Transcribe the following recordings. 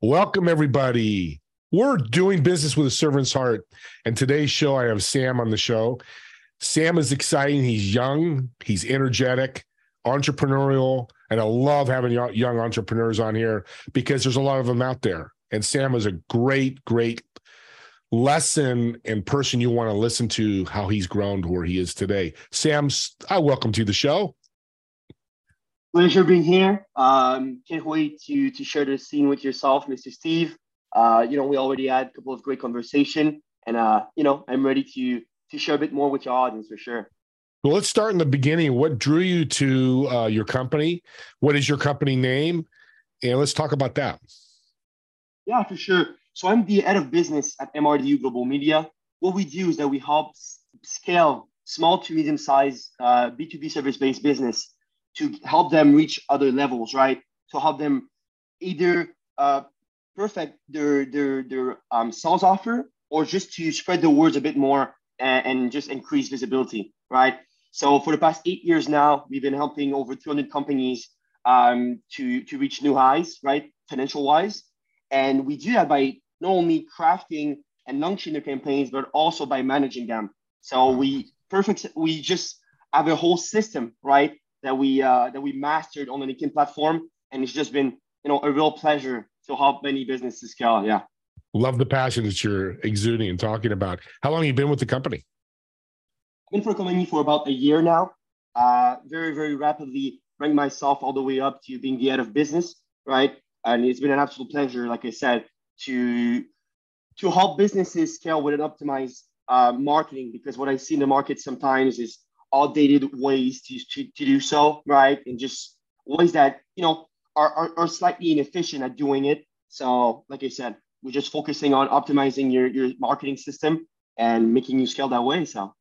Welcome, everybody. We're doing business with a servant's heart. And today's show, I have Sam on the show. Sam is exciting. He's young, he's energetic, entrepreneurial, and I love having young entrepreneurs on here because there's a lot of them out there. And Sam is a great, great lesson and person you want to listen to how he's grown to where he is today. Sam, I welcome to the show pleasure being here. Um, can't wait to to share the scene with yourself, Mr. Steve. Uh, you know, we already had a couple of great conversation, and uh, you know, I'm ready to to share a bit more with your audience for sure. Well, let's start in the beginning. What drew you to uh, your company? What is your company name? And let's talk about that. Yeah, for sure. So I'm the head of business at MRDU Global Media. What we do is that we help scale small to medium sized uh, B2B service based business to help them reach other levels, right? To help them either uh, perfect their their their um, sales offer or just to spread the words a bit more and, and, just increase visibility, right? So for the past eight years now, we've been helping over 200 companies um, to to reach new highs, right, financial wise, and we do that by not only crafting and launching the campaigns, but also by managing them. So we perfect we just have a whole system, right, that we uh, that we mastered on the LinkedIn platform, and it's just been you know a real pleasure to help many businesses scale. Yeah, love the passion that you're exuding and talking about. How long have you been with the company? I've been for the company for about a year now. Uh, very very rapidly bring myself all the way up to being the head of business, right? And it's been an absolute pleasure, like I said, to to help businesses scale with an optimized uh, marketing because what I see in the market sometimes is outdated ways to, to, to do so, right? And just ways that, you know, are, are, are slightly inefficient at doing it. So, like I said, we're just focusing on optimizing your, your marketing system and making you scale that way. So,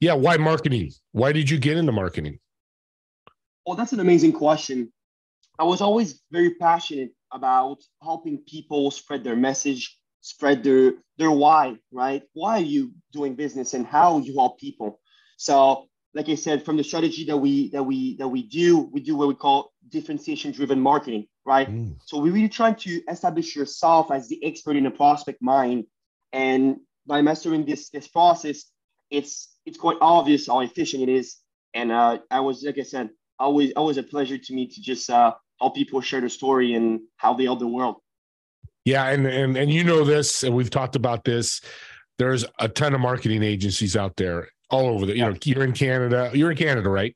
yeah, why marketing? Why did you get into marketing? Well, that's an amazing question. I was always very passionate about helping people spread their message, spread their their why, right? Why are you doing business and how you help people? So like I said, from the strategy that we that we that we do, we do what we call differentiation driven marketing, right? Mm. So we're really trying to establish yourself as the expert in the prospect mind, and by mastering this this process, it's it's quite obvious how efficient it is. And uh, I was like I said, always always a pleasure to me to just uh, help people share their story and how they help the world. Yeah, and and and you know this, and we've talked about this. There's a ton of marketing agencies out there all over the. You know, you're in Canada. You're in Canada, right?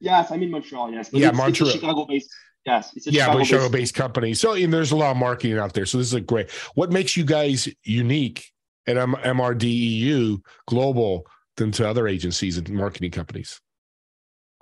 Yes, I'm in Montreal. Yes, but yeah, it's, Montreal. It's Chicago-based. Yes, it's a yeah, Chicago-based, Chicago-based company. So and there's a lot of marketing out there. So this is a great. What makes you guys unique at M- MRDEU Global than to other agencies and marketing companies?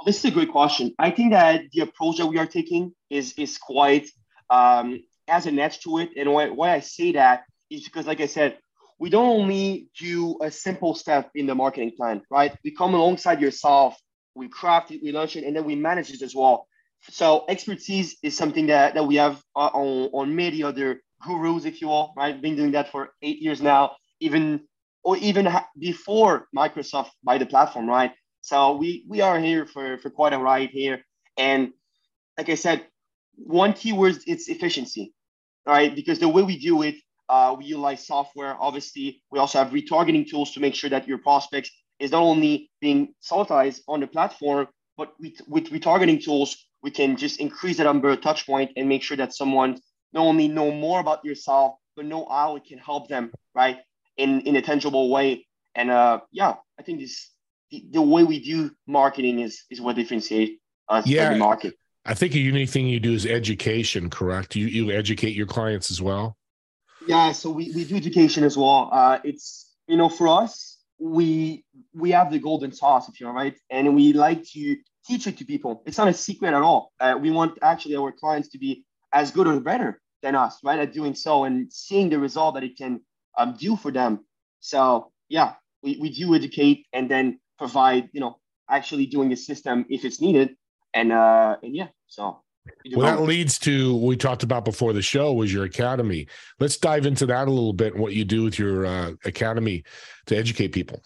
This is a great question. I think that the approach that we are taking is is quite um, has an edge to it. And why, why I say that is because, like I said, we don't only do a simple step in the marketing plan, right? We come alongside yourself, we craft it, we launch it, and then we manage it as well. So expertise is something that, that we have uh, on, on many other gurus, if you will, right? Been doing that for eight years now, even or even before Microsoft buy the platform, right? So we we are here for, for quite a ride here. And like I said, one keyword it's efficiency, right? Because the way we do it uh, we utilize software. Obviously, we also have retargeting tools to make sure that your prospects is not only being solitized on the platform, but with, with retargeting tools, we can just increase the number of touch points point and make sure that someone not only know more about yourself, but know how it can help them, right, in, in a tangible way. And uh, yeah, I think this the, the way we do marketing is is what differentiates us yeah. in the market. I think a unique thing you do is education, correct? You you educate your clients as well. Yeah, so we, we do education as well. Uh, it's you know for us we we have the golden sauce if you're right, and we like to teach it to people. It's not a secret at all. Uh, we want actually our clients to be as good or better than us, right, at doing so and seeing the result that it can um, do for them. So yeah, we, we do educate and then provide you know actually doing the system if it's needed, and uh, and yeah, so well, that leads to we talked about before the show was your academy. Let's dive into that a little bit and what you do with your uh, academy to educate people.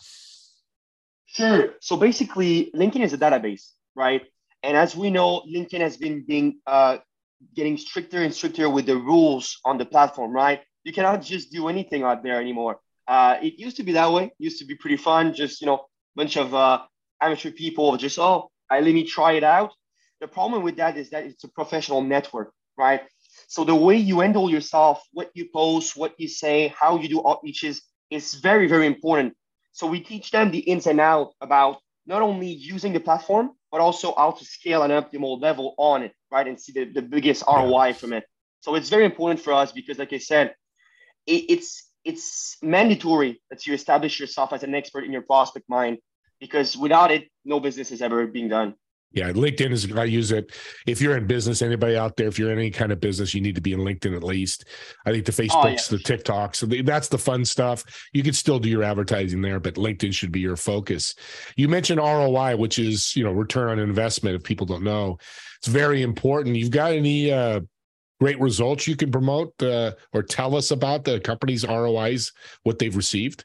Sure. So basically, LinkedIn is a database, right? And as we know, LinkedIn has been being uh, getting stricter and stricter with the rules on the platform, right? You cannot just do anything out there anymore. Uh, it used to be that way. It used to be pretty fun. Just you know, bunch of uh, amateur people just oh, I let me try it out. The problem with that is that it's a professional network, right? So the way you handle yourself, what you post, what you say, how you do outreaches is very, very important. So we teach them the ins and outs about not only using the platform, but also how to scale an optimal level on it, right? And see the, the biggest ROI from it. So it's very important for us because, like I said, it, it's it's mandatory that you establish yourself as an expert in your prospect mind because without it, no business is ever being done. Yeah, LinkedIn is I use it. If you're in business, anybody out there, if you're in any kind of business, you need to be in LinkedIn at least. I think the Facebooks, oh, yeah, the. TikToks, so that's the fun stuff. You can still do your advertising there, but LinkedIn should be your focus. You mentioned ROI, which is you know return on investment. If people don't know, it's very important. You've got any uh, great results you can promote uh, or tell us about the company's ROIs, what they've received?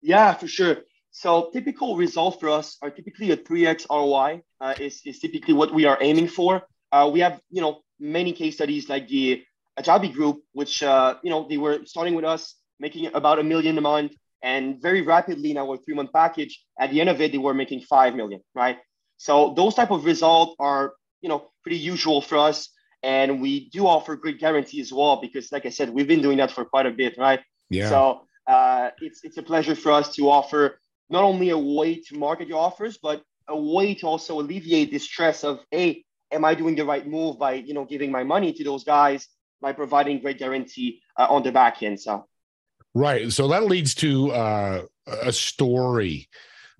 Yeah, for sure. So typical results for us are typically a 3x ROI uh, is, is typically what we are aiming for. Uh, we have, you know, many case studies like the Ajabi group, which, uh, you know, they were starting with us, making about a million a month. And very rapidly in our three month package, at the end of it, they were making 5 million, right? So those type of results are, you know, pretty usual for us. And we do offer great guarantee as well, because like I said, we've been doing that for quite a bit, right? Yeah. So uh, it's, it's a pleasure for us to offer not only a way to market your offers, but a way to also alleviate the stress of, hey, am I doing the right move by, you know, giving my money to those guys by providing great guarantee uh, on the back end. So, right. So that leads to uh, a story.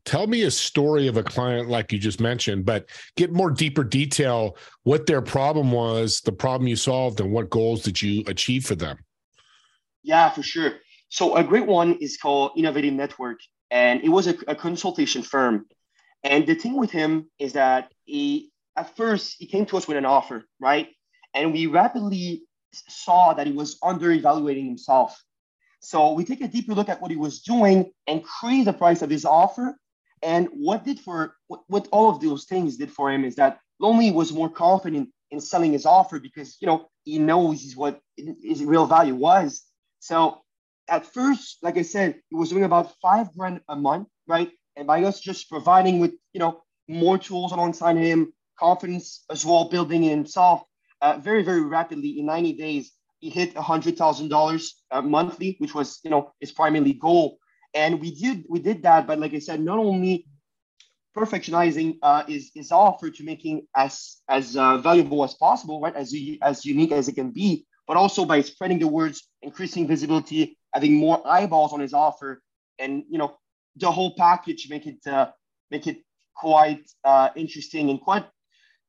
Tell me a story of a client like you just mentioned, but get more deeper detail what their problem was, the problem you solved, and what goals did you achieve for them. Yeah, for sure. So a great one is called Innovative Network and it was a, a consultation firm. And the thing with him is that he, at first, he came to us with an offer, right? And we rapidly saw that he was under evaluating himself. So we take a deeper look at what he was doing, and increase the price of his offer. And what did for what, what all of those things did for him is that Lonely was more confident in selling his offer because you know he knows what his real value was. So at first, like I said, he was doing about five grand a month, right? And by us just providing with, you know, more tools alongside him, confidence as well, building in himself, uh, very, very rapidly in 90 days, he hit $100,000 uh, monthly, which was, you know, his primary goal. And we did, we did that, but like I said, not only perfectionizing uh, is, is offer to making as, as uh, valuable as possible, right? As, as unique as it can be, but also by spreading the words, increasing visibility, having more eyeballs on his offer, and you know the whole package make it uh, make it quite uh, interesting and quite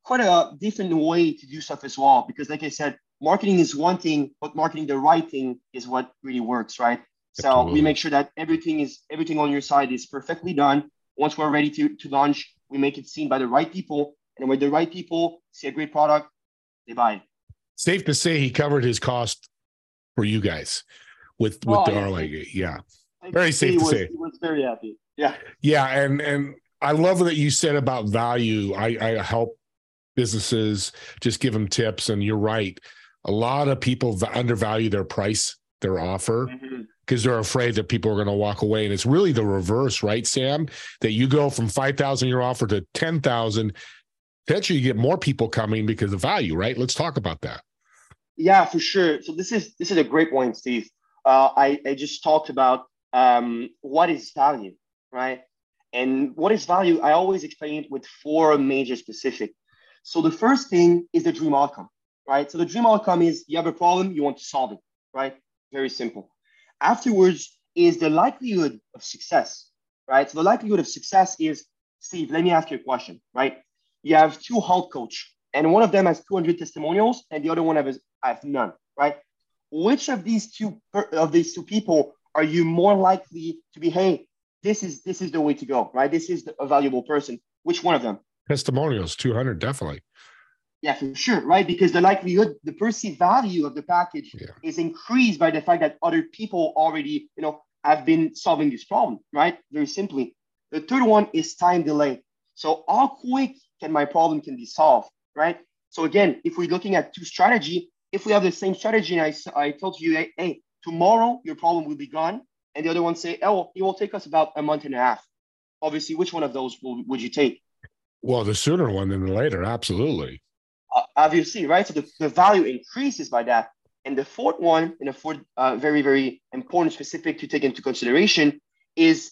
quite a different way to do stuff as well. Because like I said, marketing is one thing, but marketing the right thing is what really works, right? So Absolutely. we make sure that everything is everything on your side is perfectly done. Once we're ready to, to launch, we make it seen by the right people. And when the right people see a great product, they buy it. Safe to say he covered his cost for you guys with with oh, the yeah. Yeah, very safe he to was, say. He was very happy. Yeah, yeah, and and I love what you said about value. I, I help businesses just give them tips, and you're right. A lot of people undervalue their price, their offer. Mm-hmm because they're afraid that people are going to walk away. And it's really the reverse, right, Sam? That you go from 5,000 your offer to 10,000. Potentially you get more people coming because of value, right? Let's talk about that. Yeah, for sure. So this is this is a great point, Steve uh, I, I just talked about um, what is value, right? And what is value, I always explain it with four major specific. So the first thing is the dream outcome, right? So the dream outcome is you have a problem, you want to solve it, right? Very simple. Afterwards is the likelihood of success, right? So the likelihood of success is, Steve, let me ask you a question, right? You have two health coach, and one of them has 200 testimonials, and the other one has, have none, right? Which of these two of these two people are you more likely to be hey this is this is the way to go right? This is a valuable person. Which one of them? Testimonials 200 definitely. Yeah for sure right? Because the likelihood the perceived value of the package yeah. is increased by the fact that other people already you know have been solving this problem right? Very simply. The third one is time delay. So how quick can my problem can be solved right? So again, if we're looking at two strategy, if we have the same strategy and I, I told you, hey, tomorrow your problem will be gone, and the other one say, oh, it will take us about a month and a half. Obviously, which one of those will, would you take? Well, the sooner one than the later, absolutely. Uh, obviously, right? So the, the value increases by that. And the fourth one, and the fourth uh, very, very important specific to take into consideration is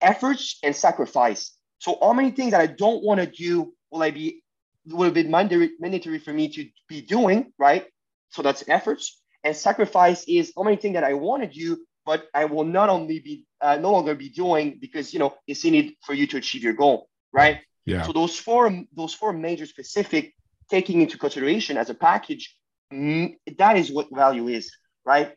efforts and sacrifice. So how many things that I don't want to do will I be will be mandatory for me to be doing, right? So that's efforts. And sacrifice is how many things that I want to do, but I will not only be uh, no longer be doing because you know it's needed for you to achieve your goal, right? Yeah. So those four those four major specific taking into consideration as a package, mm, that is what value is, right?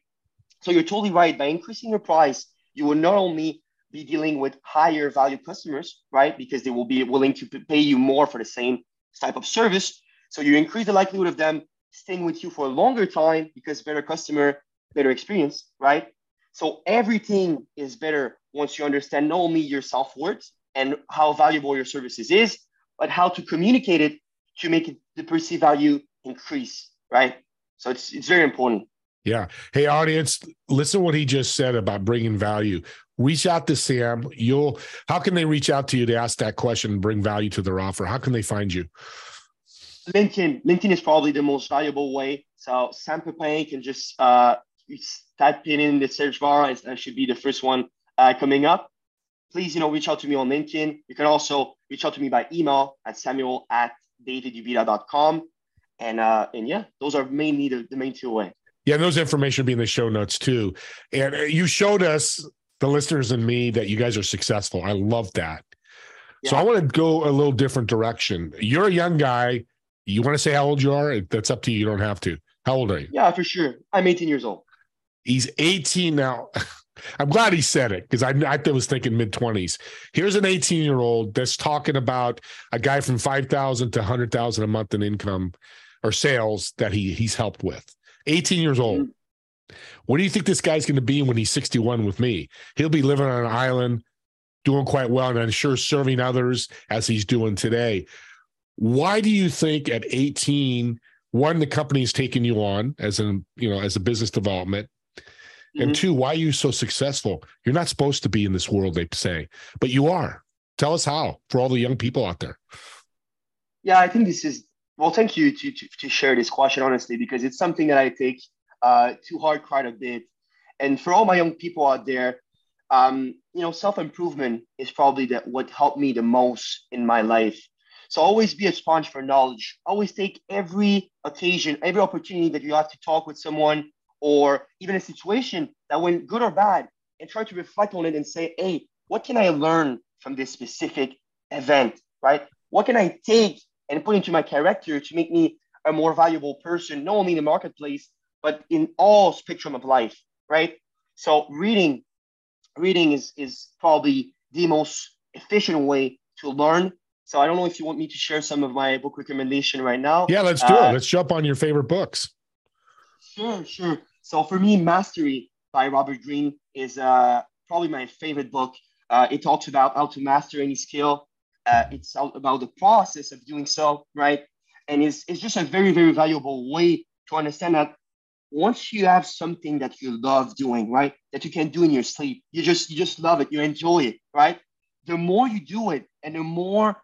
So you're totally right. By increasing your price, you will not only be dealing with higher value customers, right? Because they will be willing to pay you more for the same type of service. So you increase the likelihood of them staying with you for a longer time because better customer, better experience, right? So everything is better once you understand not only your self worth and how valuable your services is, but how to communicate it to make it, the perceived value increase, right? So it's it's very important. Yeah. Hey, audience, listen what he just said about bringing value. Reach out to Sam. You'll. How can they reach out to you to ask that question and bring value to their offer? How can they find you? LinkedIn. LinkedIn is probably the most valuable way. So Sam Pepin can just uh, type it in the search bar. and that should be the first one uh, coming up. Please, you know, reach out to me on LinkedIn. You can also reach out to me by email at samuel at davidubita.com. And uh, and yeah, those are mainly the, the main two ways. Yeah, and those information will be in the show notes too. And uh, you showed us, the listeners and me, that you guys are successful. I love that. Yeah. So I want to go a little different direction. You're a young guy. You want to say how old you are? That's up to you. You don't have to. How old are you? Yeah, for sure. I'm 18 years old. He's 18 now. I'm glad he said it because I, I was thinking mid 20s. Here's an 18 year old that's talking about a guy from 5,000 to 100,000 a month in income or sales that he he's helped with. 18 years old. Mm-hmm. What do you think this guy's going to be when he's 61 with me? He'll be living on an island, doing quite well, and I'm sure serving others as he's doing today. Why do you think at 18, one, the company's taking you on as an, you know, as a business development? Mm-hmm. And two, why are you so successful? You're not supposed to be in this world, they say, but you are. Tell us how for all the young people out there. Yeah, I think this is well. Thank you to, to, to share this question honestly because it's something that I take uh, to heart quite a bit. And for all my young people out there, um, you know, self improvement is probably that what helped me the most in my life. So always be a sponge for knowledge. Always take every occasion, every opportunity that you have to talk with someone or even a situation that went good or bad and try to reflect on it and say, hey, what can I learn from this specific event, right? What can I take and put into my character to make me a more valuable person, not only in the marketplace, but in all spectrum of life, right? So reading, reading is, is probably the most efficient way to learn. So I don't know if you want me to share some of my book recommendation right now. Yeah, let's do uh, it. Let's jump on your favorite books. Sure, sure. So for me, Mastery by Robert Greene is uh, probably my favorite book. Uh, it talks about how to master any skill. Uh, it's about the process of doing so, right? And it's, it's just a very, very valuable way to understand that once you have something that you love doing, right, that you can do in your sleep, you just you just love it, you enjoy it, right? The more you do it, and the more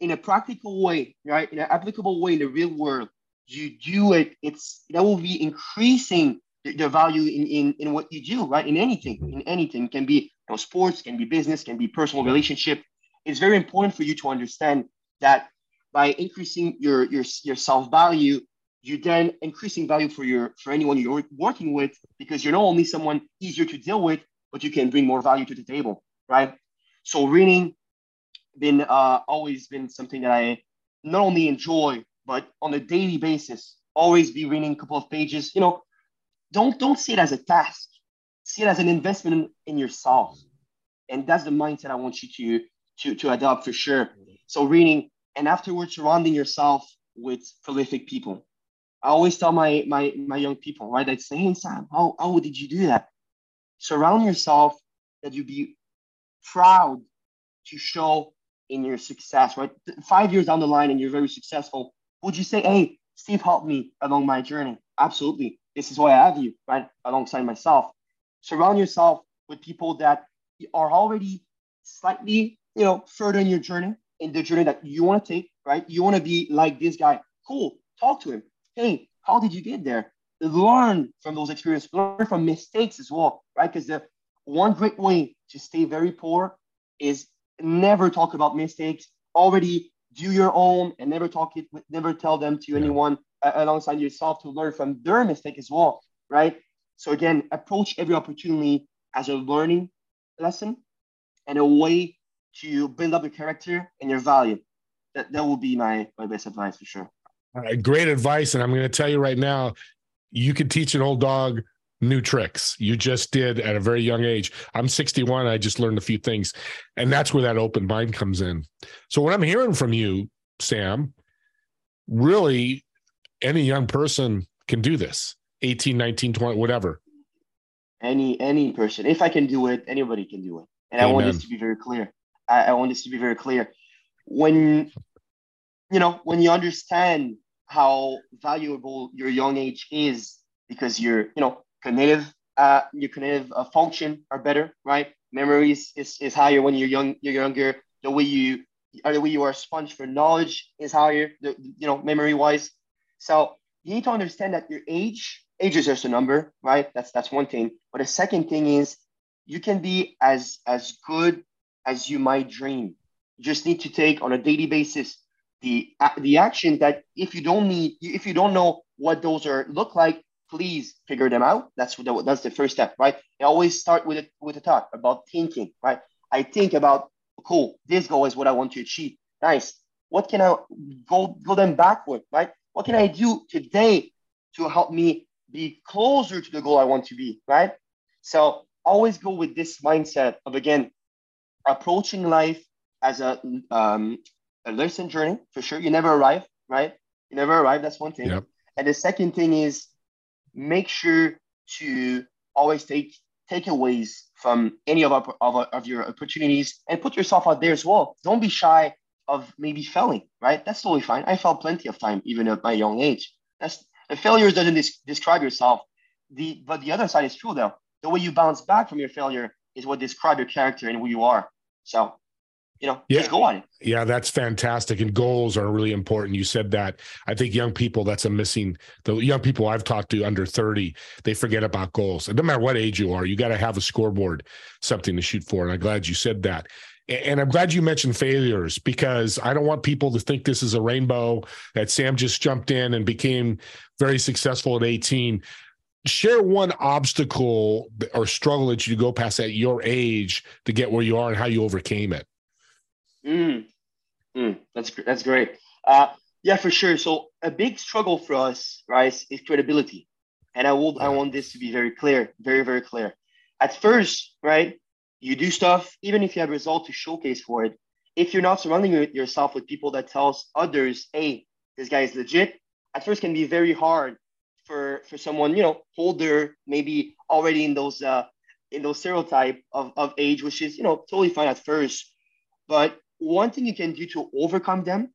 in a practical way, right, in an applicable way in the real world, you do it, it's that will be increasing the, the value in, in in what you do, right? In anything, mm-hmm. in anything, it can be you know, sports, can be business, can be personal relationship. It's very important for you to understand that by increasing your your your self value, you then increasing value for your for anyone you're working with because you're not only someone easier to deal with, but you can bring more value to the table, right? So reading been uh, always been something that I not only enjoy but on a daily basis, always be reading a couple of pages. You know, don't don't see it as a task. See it as an investment in, in yourself. And that's the mindset I want you to to to adopt for sure. So reading and afterwards surrounding yourself with prolific people. I always tell my my my young people, right? I say, hey Sam, how, how did you do that? Surround yourself that you be proud to show in your success, right? Five years down the line and you're very successful, Would you say, hey, Steve helped me along my journey? Absolutely. This is why I have you, right? Alongside myself. Surround yourself with people that are already slightly, you know, further in your journey, in the journey that you want to take, right? You want to be like this guy. Cool. Talk to him. Hey, how did you get there? Learn from those experiences, learn from mistakes as well, right? Because the one great way to stay very poor is never talk about mistakes. Already do your own and never talk it, never tell them to yeah. anyone uh, alongside yourself to learn from their mistake as well, right? So again, approach every opportunity as a learning lesson and a way to build up your character and your value. That that will be my my best advice for sure. great advice, and I'm going to tell you right now, you can teach an old dog new tricks. You just did at a very young age. I'm 61. I just learned a few things, and that's where that open mind comes in. So what I'm hearing from you, Sam, really, any young person can do this. 18, 19, 20, whatever. Any any person, if I can do it, anybody can do it. And Amen. I want this to be very clear. I, I want this to be very clear. When you know, when you understand how valuable your young age is because you're you know, cognitive, uh, your cognitive uh, function are better, right? Memories is, is higher when you're young, you're younger. The way you, or the way you are sponge for knowledge is higher, the, you know, memory wise. So you need to understand that your age, age is just a number, right? That's that's one thing. But the second thing is you can be as as good as you might dream. You just need to take on a daily basis the the action that if you don't need if you don't know what those are look like, please figure them out. That's what that's the first step, right? I always start with it with a thought about thinking, right? I think about cool, this goal is what I want to achieve. Nice. What can I go go then backward, right? What can I do today to help me be closer to the goal I want to be, right? So always go with this mindset of again approaching life as a um, a lesson journey for sure. You never arrive, right? You never arrive. That's one thing. Yep. And the second thing is make sure to always take takeaways from any of, our, of, of your opportunities and put yourself out there as well. Don't be shy of maybe failing, right? That's totally fine. I felt plenty of time, even at my young age. That's the failures doesn't des- describe yourself. The but the other side is true though the way you bounce back from your failure is what describe your character and who you are. So, you know, yeah. just go on. Yeah, that's fantastic. And goals are really important. You said that. I think young people, that's a missing, the young people I've talked to under 30, they forget about goals. It doesn't matter what age you are, you got to have a scoreboard, something to shoot for. And I'm glad you said that. And I'm glad you mentioned failures because I don't want people to think this is a rainbow that Sam just jumped in and became very successful at 18 share one obstacle or struggle that you go past at your age to get where you are and how you overcame it. Mm. Mm. That's that's great. Uh, yeah, for sure. So a big struggle for us, right, is credibility, and I will I want this to be very clear, very very clear. At first, right, you do stuff even if you have results to showcase for it. If you're not surrounding yourself with people that tells others, "Hey, this guy is legit," at first can be very hard for for someone you know older, maybe already in those uh, in those stereotype of, of age, which is you know totally fine at first. But one thing you can do to overcome them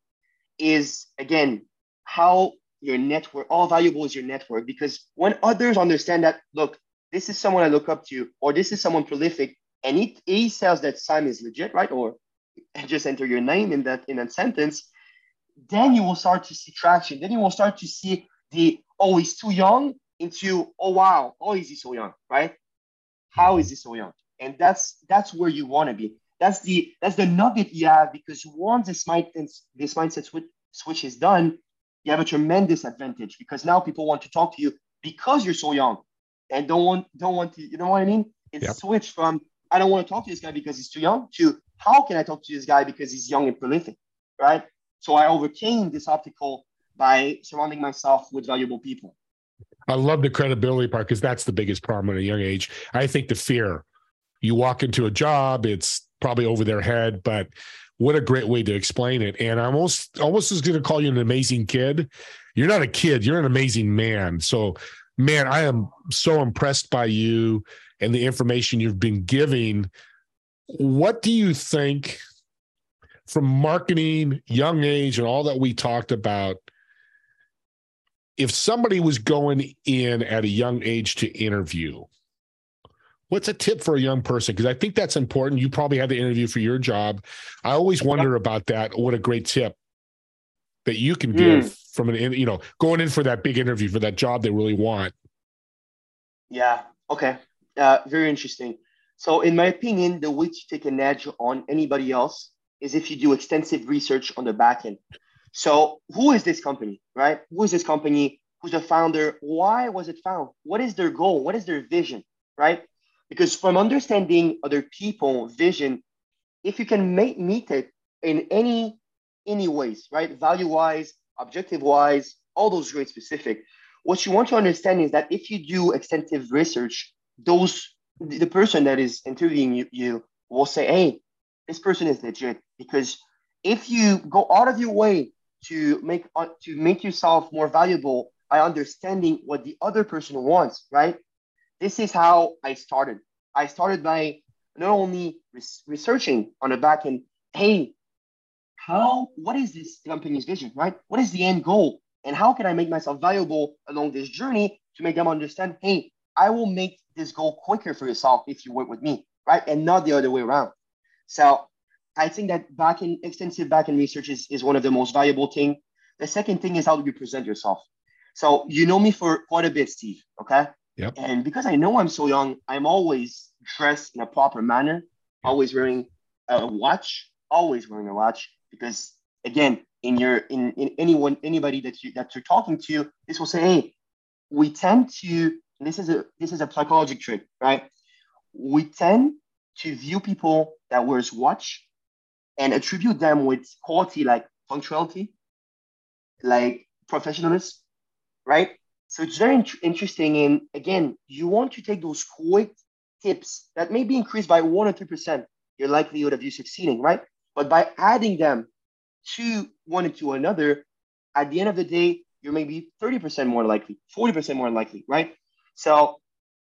is again how your network, all valuable is your network. Because when others understand that, look, this is someone I look up to, or this is someone prolific, and he, he says that Sam is legit, right? Or just enter your name in that in that sentence, then you will start to see traction. Then you will start to see the oh, he's too young into oh wow, oh is he so young, right? How is he so young? And that's that's where you want to be. That's the that's the nugget you have because once this mindset this mindset switch, switch is done, you have a tremendous advantage because now people want to talk to you because you're so young and don't want don't want to you know what I mean? It's yep. switched from I don't want to talk to this guy because he's too young to how can I talk to this guy because he's young and prolific, right? So I overcame this obstacle by surrounding myself with valuable people. I love the credibility part because that's the biggest problem at a young age. I think the fear. You walk into a job, it's probably over their head, but what a great way to explain it. And I almost almost is going to call you an amazing kid. You're not a kid, you're an amazing man. So, man, I am so impressed by you and the information you've been giving. What do you think from marketing, young age, and all that we talked about? if somebody was going in at a young age to interview, what's a tip for a young person? Because I think that's important. You probably had the interview for your job. I always wonder about that. What a great tip that you can give mm. from an, you know, going in for that big interview for that job they really want. Yeah. Okay. Uh, very interesting. So, in my opinion, the way to take an edge on anybody else is if you do extensive research on the back end. So, who is this company, right? Who is this company? Who's the founder? Why was it found? What is their goal? What is their vision, right? Because from understanding other people vision, if you can make, meet it in any any ways, right? Value wise, objective wise, all those great specific. What you want to understand is that if you do extensive research, those the person that is interviewing you, you will say, hey, this person is legit. Because if you go out of your way to make uh, to make yourself more valuable by understanding what the other person wants, right? This is how I started. I started by not only res- researching on the back end, hey, how what is this company's vision, right? What is the end goal? And how can I make myself valuable along this journey to make them understand, hey, I will make this goal quicker for yourself if you work with me, right? And not the other way around. So I think that back in extensive back end research is, is one of the most valuable thing. The second thing is how do you present yourself? So you know me for quite a bit, Steve. Okay. Yep. And because I know I'm so young, I'm always dressed in a proper manner, always wearing a watch, always wearing a watch, because again, in your in, in anyone anybody that you that you're talking to, this will say, hey, we tend to this is a this is a psychological trick, right? We tend to view people that wears watch and attribute them with quality like punctuality, like professionalism, right? So it's very int- interesting. And again, you want to take those quick tips that may be increased by one or three percent your likelihood of you succeeding, right? But by adding them to one to another, at the end of the day, you're maybe 30% more likely, 40% more likely, right? So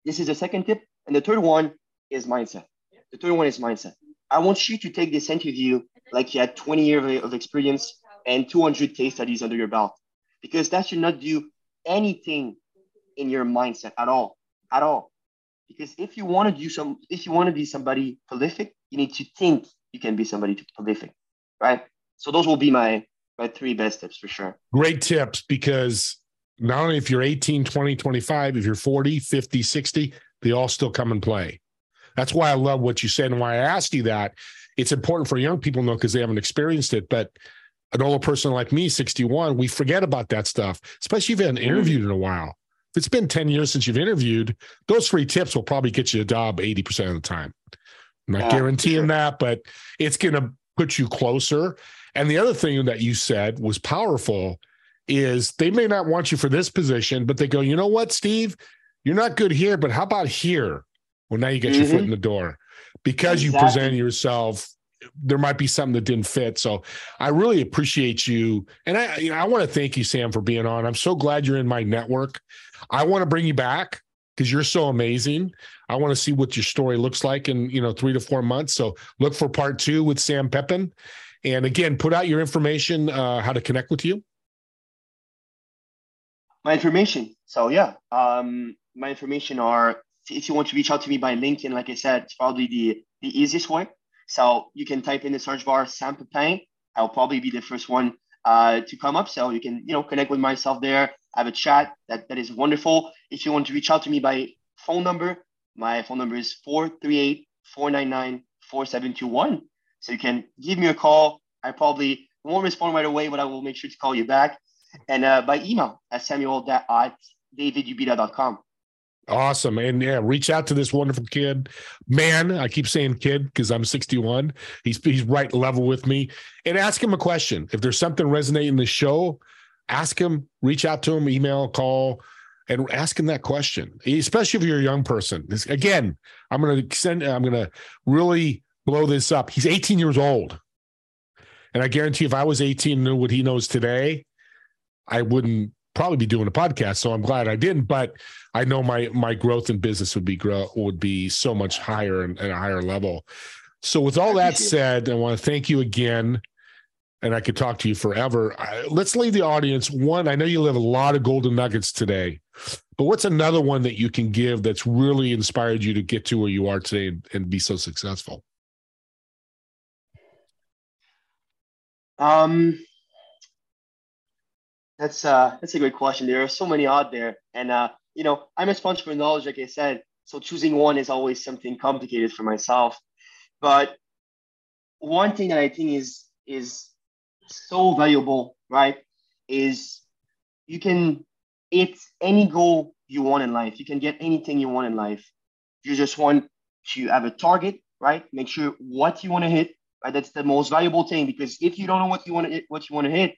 this is the second tip. And the third one is mindset. The third one is mindset. I want you to take this interview like you had 20 years of experience and 200 case studies under your belt, because that should not do anything in your mindset at all, at all. Because if you want to do some, if you want to be somebody prolific, you need to think you can be somebody prolific, right? So those will be my my three best tips for sure. Great tips because not only if you're 18, 20, 25, if you're 40, 50, 60, they all still come and play. That's why I love what you said and why I asked you that. It's important for young people to know because they haven't experienced it. But an older person like me, 61, we forget about that stuff, especially if you haven't interviewed in a while. If it's been 10 years since you've interviewed, those three tips will probably get you a job 80% of the time. I'm not yeah, guaranteeing sure. that, but it's going to put you closer. And the other thing that you said was powerful is they may not want you for this position, but they go, you know what, Steve, you're not good here, but how about here? Well, now you get mm-hmm. your foot mm-hmm. in the door because exactly. you present yourself. There might be something that didn't fit. So I really appreciate you. And I, you know, I want to thank you, Sam, for being on. I'm so glad you're in my network. I want to bring you back because you're so amazing. I want to see what your story looks like in, you know, three to four months. So look for part two with Sam Pepin. And again, put out your information, uh, how to connect with you my information. So yeah, um, my information are if you want to reach out to me by LinkedIn, like I said, it's probably the the easiest way. So you can type in the search bar Sam Pepin. I'll probably be the first one uh, to come up. So you can you know connect with myself there. Have a chat. That that is wonderful. If you want to reach out to me by phone number, my phone number is 438-499-4721. So you can give me a call. I probably won't respond right away, but I will make sure to call you back and uh, by email at samuel. Awesome. And yeah, reach out to this wonderful kid. Man, I keep saying kid because I'm 61. He's he's right level with me. And ask him a question. If there's something resonating in the show, ask him, reach out to him, email, call, and ask him that question. Especially if you're a young person. Again, I'm gonna send I'm gonna really blow this up. He's 18 years old. And I guarantee if I was 18 and knew what he knows today, I wouldn't probably be doing a podcast. So I'm glad I didn't. But I know my my growth in business would be grow would be so much higher and at a higher level. So with all that said, I want to thank you again. and I could talk to you forever. I, let's leave the audience one. I know you live a lot of golden nuggets today, but what's another one that you can give that's really inspired you to get to where you are today and, and be so successful? Um, that's uh that's a great question. There are so many out there, and uh, you know, I'm a sponge for knowledge, like I said. So choosing one is always something complicated for myself. But one thing that I think is is so valuable, right? Is you can hit any goal you want in life. You can get anything you want in life. You just want to have a target, right? Make sure what you want to hit. Right? That's the most valuable thing because if you don't know what you want to hit, what you want to hit,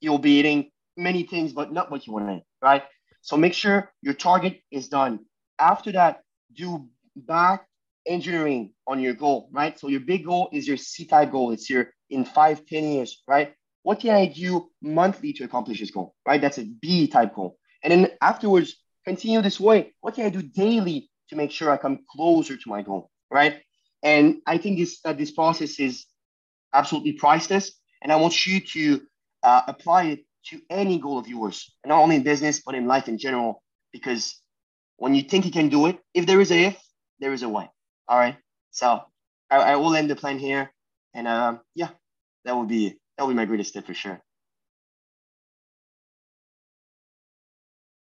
you'll be hitting many things, but not what you want to right? So make sure your target is done. After that, do back engineering on your goal, right? So your big goal is your C-type goal. It's your in five, ten years, right? What can I do monthly to accomplish this goal, right? That's a B-type goal. And then afterwards, continue this way. What can I do daily to make sure I come closer to my goal, right? And I think this that this process is absolutely priceless. And I want you to uh, apply it to any goal of yours, not only in business, but in life in general. Because when you think you can do it, if there is a if, there is a way. All right. So I, I will end the plan here. And um, yeah, that would be that would be my greatest tip for sure.